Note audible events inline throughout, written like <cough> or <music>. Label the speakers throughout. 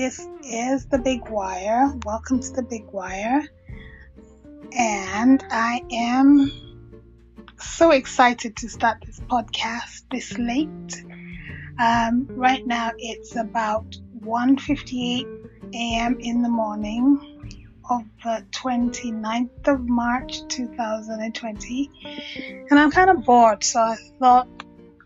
Speaker 1: This is the Big Wire. Welcome to the Big Wire. And I am so excited to start this podcast this late. Um, right now it's about 1:58 a.m. in the morning of the 29th of March 2020, and I'm kind of bored, so I thought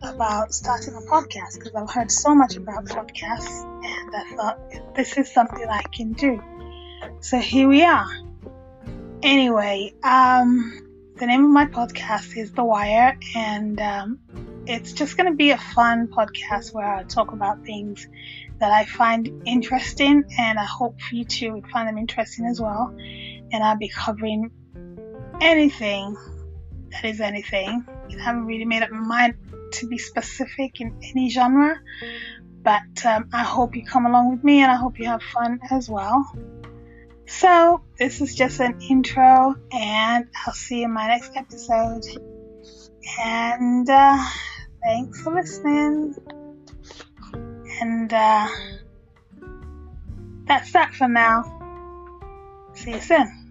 Speaker 1: about starting a podcast because I've heard so much about podcasts and I thought this is something I can do. So here we are. Anyway, um, the name of my podcast is The Wire, and um, it's just going to be a fun podcast where I talk about things that I find interesting, and I hope you too would find them interesting as well. And I'll be covering anything that is anything. I haven't really made up my mind to be specific in any genre, but um, I hope you come along with me and I hope you have fun as well. So, this is just an intro, and I'll see you in my next episode. And uh, thanks for listening. And uh, that's that for now. See you soon.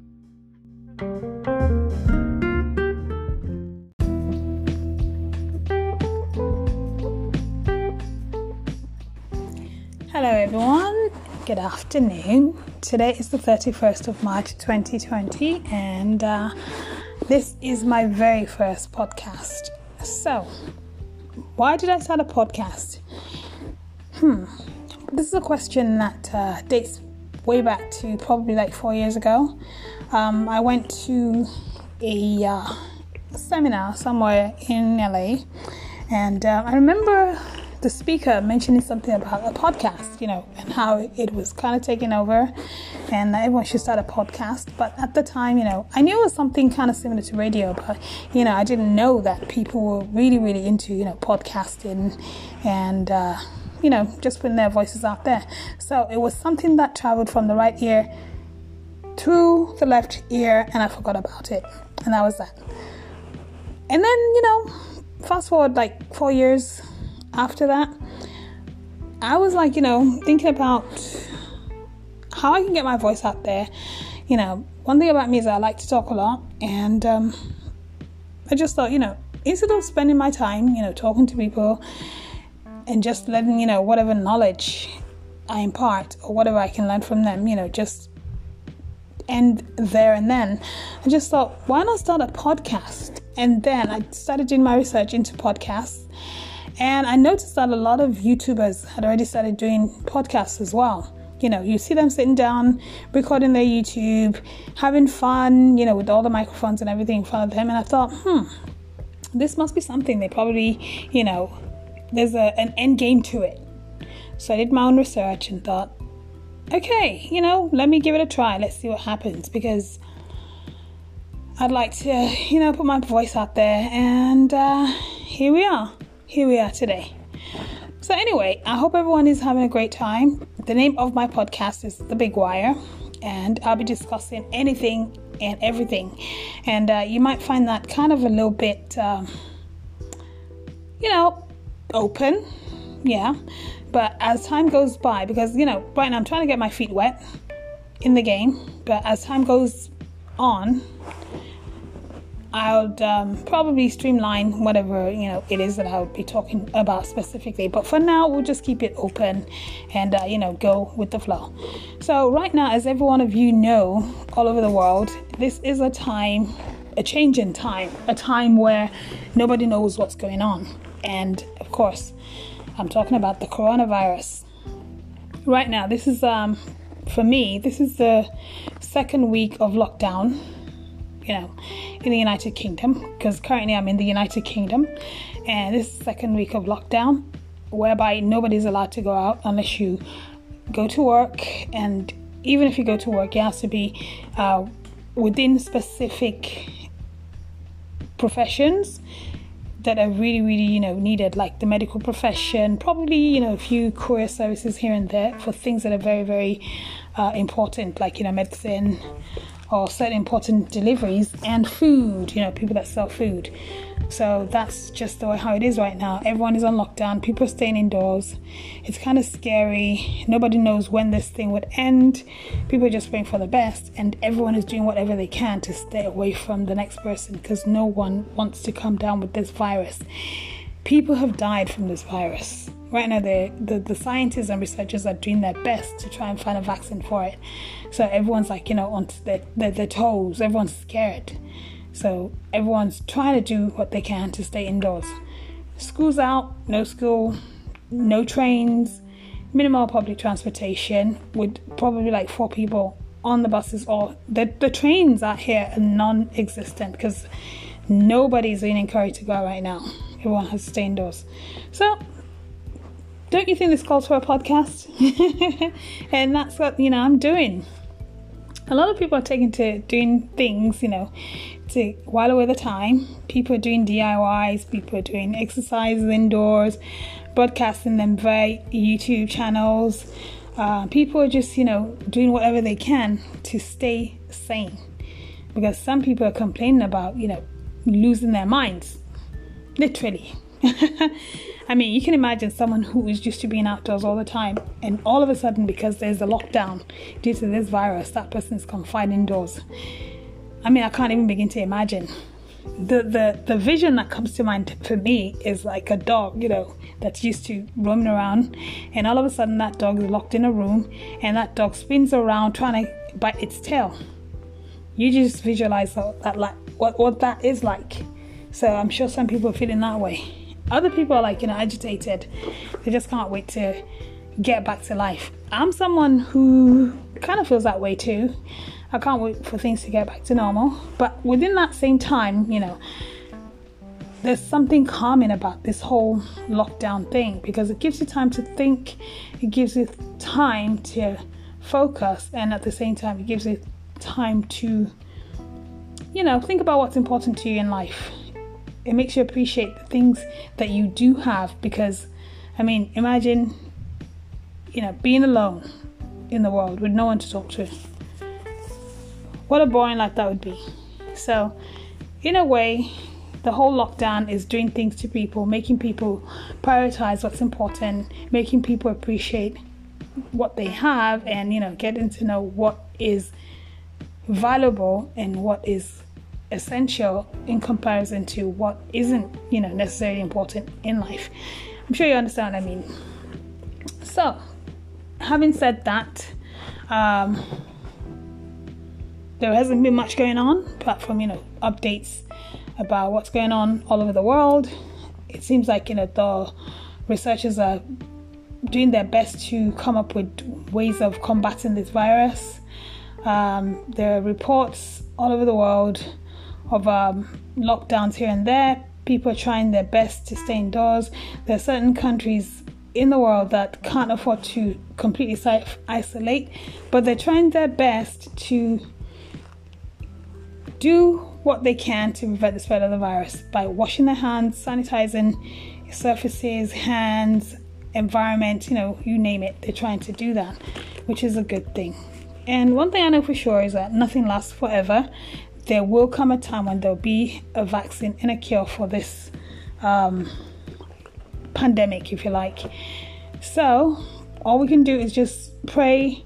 Speaker 1: Good afternoon. Today is the 31st of March 2020, and uh, this is my very first podcast. So, why did I start a podcast? Hmm, this is a question that uh, dates way back to probably like four years ago. Um, I went to a uh, seminar somewhere in LA, and uh, I remember the speaker mentioning something about a podcast, you know, and how it was kind of taking over and everyone should start a podcast. But at the time, you know, I knew it was something kind of similar to radio, but, you know, I didn't know that people were really, really into, you know, podcasting and, uh, you know, just putting their voices out there. So it was something that traveled from the right ear through the left ear and I forgot about it. And that was that. And then, you know, fast forward like four years after that, I was like, you know, thinking about how I can get my voice out there. You know, one thing about me is I like to talk a lot, and um, I just thought, you know, instead of spending my time, you know, talking to people and just letting, you know, whatever knowledge I impart or whatever I can learn from them, you know, just end there and then. I just thought, why not start a podcast? And then I started doing my research into podcasts and I noticed that a lot of YouTubers had already started doing podcasts as well. You know, you see them sitting down, recording their YouTube, having fun, you know, with all the microphones and everything in front of them. And I thought, hmm, this must be something. They probably, you know, there's a, an end game to it. So I did my own research and thought, okay, you know, let me give it a try. Let's see what happens because I'd like to, you know, put my voice out there. And uh, here we are here we are today. So, anyway, I hope everyone is having a great time. The name of my podcast is The Big Wire, and I'll be discussing anything and everything. And uh, you might find that kind of a little bit, um, you know, open, yeah. But as time goes by, because, you know, right now I'm trying to get my feet wet in the game, but as time goes on, I would um, probably streamline whatever you know it is that I would be talking about specifically. But for now, we'll just keep it open and uh, you know go with the flow. So right now, as every one of you know, all over the world, this is a time, a change in time, a time where nobody knows what's going on, and of course, I'm talking about the coronavirus. Right now, this is um, for me. This is the second week of lockdown you know, in the United Kingdom because currently I'm in the United Kingdom and this second week of lockdown whereby nobody's allowed to go out unless you go to work and even if you go to work it has to be uh, within specific professions that are really really you know needed like the medical profession probably you know a few courier services here and there for things that are very very uh, important like you know medicine or certain important deliveries and food, you know, people that sell food. So that's just the way how it is right now. Everyone is on lockdown. People are staying indoors. It's kind of scary. Nobody knows when this thing would end. People are just praying for the best, and everyone is doing whatever they can to stay away from the next person because no one wants to come down with this virus. People have died from this virus. Right now, the, the, the scientists and researchers are doing their best to try and find a vaccine for it. So everyone's like, you know, on their, their, their toes. Everyone's scared. So everyone's trying to do what they can to stay indoors. School's out, no school, no trains, minimal public transportation with probably like four people on the buses or the, the trains out here are non-existent because nobody's being encouraged to go right now. Everyone has to stay indoors. So don't you think this calls for a podcast? <laughs> and that's what you know I'm doing. A lot of people are taking to doing things, you know, to while away the time. People are doing DIYs, people are doing exercises indoors, broadcasting them via YouTube channels. Uh, people are just, you know, doing whatever they can to stay sane. Because some people are complaining about, you know, losing their minds. Literally. <laughs> I mean, you can imagine someone who is used to being outdoors all the time, and all of a sudden, because there's a lockdown due to this virus, that person is confined indoors. I mean, I can't even begin to imagine. The, the the vision that comes to mind for me is like a dog, you know, that's used to roaming around, and all of a sudden that dog is locked in a room, and that dog spins around trying to bite its tail. You just visualize that, like what what that is like. So I'm sure some people are feeling that way. Other people are like you know agitated. They just can't wait to get back to life. I'm someone who kind of feels that way too. I can't wait for things to get back to normal. But within that same time, you know, there's something calming about this whole lockdown thing because it gives you time to think, it gives you time to focus, and at the same time, it gives you time to, you know, think about what's important to you in life. It makes you appreciate the things that you do have because, I mean, imagine, you know, being alone in the world with no one to talk to. What a boring life that would be. So, in a way, the whole lockdown is doing things to people, making people prioritize what's important, making people appreciate what they have, and you know, getting to know what is valuable and what is essential in comparison to what isn't, you know, necessarily important in life. I'm sure you understand what I mean. So, having said that, um, there hasn't been much going on apart from you know updates about what's going on all over the world. It seems like you know the researchers are doing their best to come up with ways of combating this virus. Um, there are reports all over the world of um, lockdowns here and there. People are trying their best to stay indoors. There are certain countries in the world that can't afford to completely isolate, but they're trying their best to do what they can to prevent the spread of the virus by washing their hands, sanitizing surfaces, hands, environment, you know, you name it. They're trying to do that, which is a good thing. And one thing I know for sure is that nothing lasts forever. There will come a time when there'll be a vaccine and a cure for this um, pandemic, if you like. So, all we can do is just pray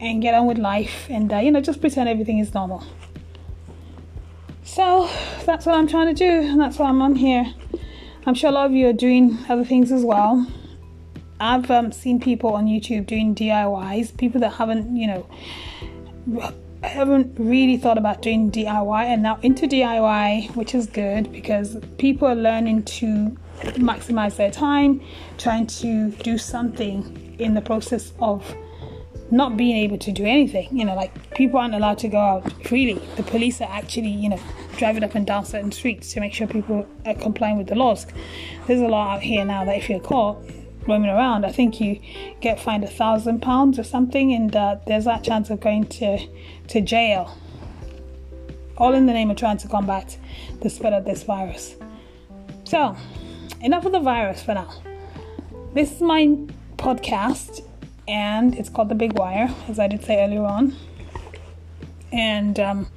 Speaker 1: and get on with life and, uh, you know, just pretend everything is normal. So that's what I'm trying to do, and that's why I'm on here. I'm sure a lot of you are doing other things as well. I've um, seen people on YouTube doing DIYs, people that haven't, you know, haven't really thought about doing DIY and now into DIY, which is good because people are learning to maximize their time, trying to do something in the process of not being able to do anything. You know, like people aren't allowed to go out freely. The police are actually, you know, driving up and down certain streets to make sure people are complying with the laws. There's a law out here now that if you're caught roaming around, I think you get fined a thousand pounds or something, and uh, there's that chance of going to to jail. All in the name of trying to combat the spread of this virus. So, enough of the virus for now. This is my podcast and it's called The Big Wire, as I did say earlier on. And um,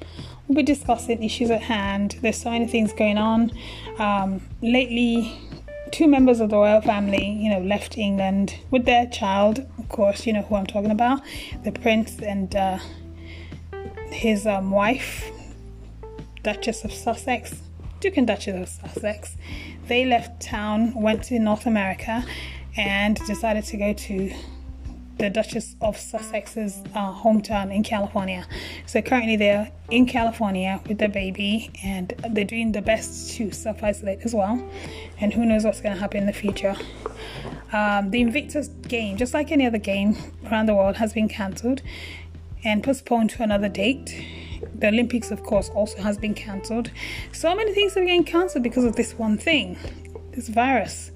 Speaker 1: we'll be discussing issues at hand. There's so many things going on. Um, lately, two members of the royal family, you know, left England with their child. Of course, you know who I'm talking about, the prince and uh, his um, wife, Duchess of Sussex, Duke and Duchess of Sussex. They left town, went to North America, and decided to go to the Duchess of Sussex's uh, hometown in California. So currently they're in California with their baby and they're doing the best to self isolate as well. And who knows what's going to happen in the future. Um, the Invictus game, just like any other game around the world, has been cancelled and postponed to another date. The Olympics, of course, also has been cancelled. So many things are getting cancelled because of this one thing, this virus.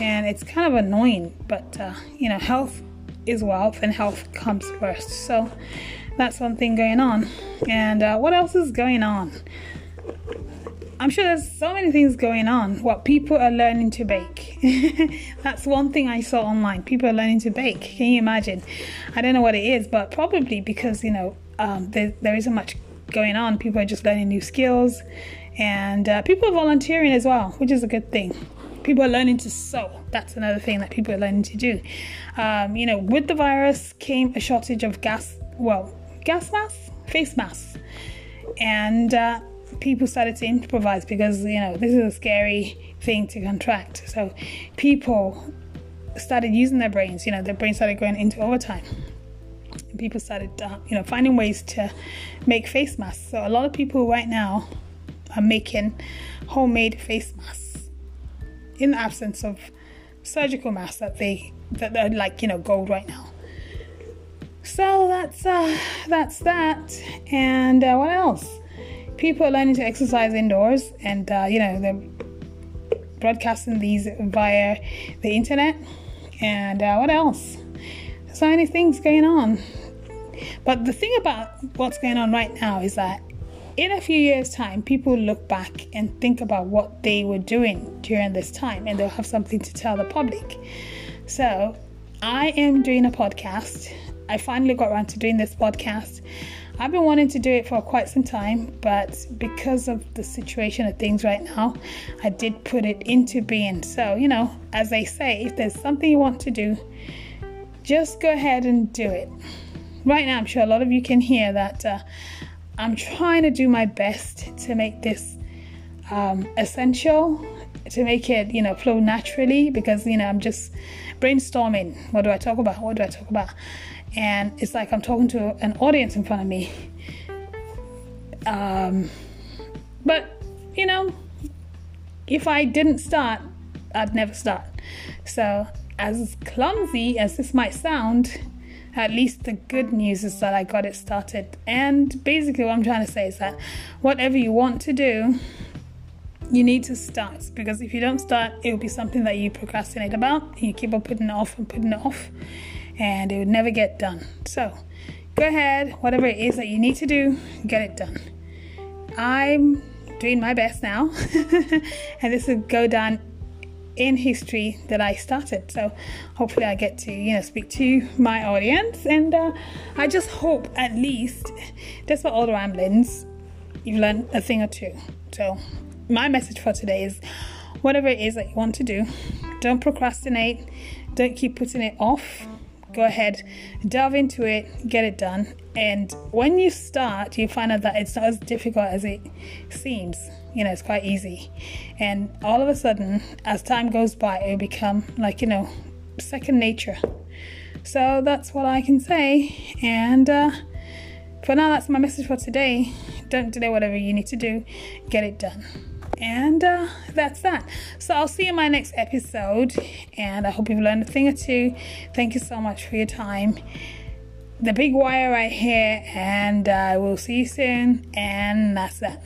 Speaker 1: And it's kind of annoying, but uh, you know, health is wealth and health comes first. So that's one thing going on. And uh, what else is going on? I'm sure there's so many things going on. What people are learning to bake. <laughs> That's one thing I saw online. People are learning to bake. Can you imagine? I don't know what it is, but probably because you know um, there, there isn't much going on. People are just learning new skills, and uh, people are volunteering as well, which is a good thing people are learning to sew. That's another thing that people are learning to do. Um, you know, with the virus came a shortage of gas, well, gas masks, face masks, and uh, people started to improvise because you know this is a scary thing to contract. So people started using their brains. You know, their brains started going into overtime. People started, uh, you know, finding ways to make face masks. So a lot of people right now are making homemade face masks in the absence of surgical masks that they that are like you know gold right now. So that's uh, that's that. And uh, what else? People are learning to exercise indoors, and uh, you know they're broadcasting these via the internet. And uh, what else? So many things going on. But the thing about what's going on right now is that in a few years' time, people look back and think about what they were doing during this time and they'll have something to tell the public. So, I am doing a podcast. I finally got around to doing this podcast. I've been wanting to do it for quite some time, but because of the situation of things right now, I did put it into being. So, you know, as they say, if there's something you want to do, just go ahead and do it. Right now, I'm sure a lot of you can hear that uh, I'm trying to do my best to make this um, essential, to make it, you know, flow naturally because, you know, I'm just brainstorming. What do I talk about? What do I talk about? And it's like I'm talking to an audience in front of me. Um, but, you know, if I didn't start, I'd never start. So, as clumsy as this might sound, at least the good news is that I got it started. And basically, what I'm trying to say is that whatever you want to do, you need to start because if you don't start, it will be something that you procrastinate about. You keep on putting it off and putting it off, and it would never get done. So, go ahead, whatever it is that you need to do, get it done. I'm doing my best now, <laughs> and this will go down in history that I started. So hopefully I get to you know speak to my audience, and uh, I just hope at least, despite all the ramblings, you've learned a thing or two. So my message for today is, whatever it is that you want to do, don't procrastinate, don't keep putting it off. Go ahead, delve into it, get it done, and when you start, you find out that it's not as difficult as it seems you know, it's quite easy. And all of a sudden, as time goes by, it'll become like, you know, second nature. So that's what I can say. And uh, for now, that's my message for today. Don't delay whatever you need to do, get it done. And uh, that's that. So I'll see you in my next episode. And I hope you've learned a thing or two. Thank you so much for your time. The big wire right here. And I uh, will see you soon. And that's that.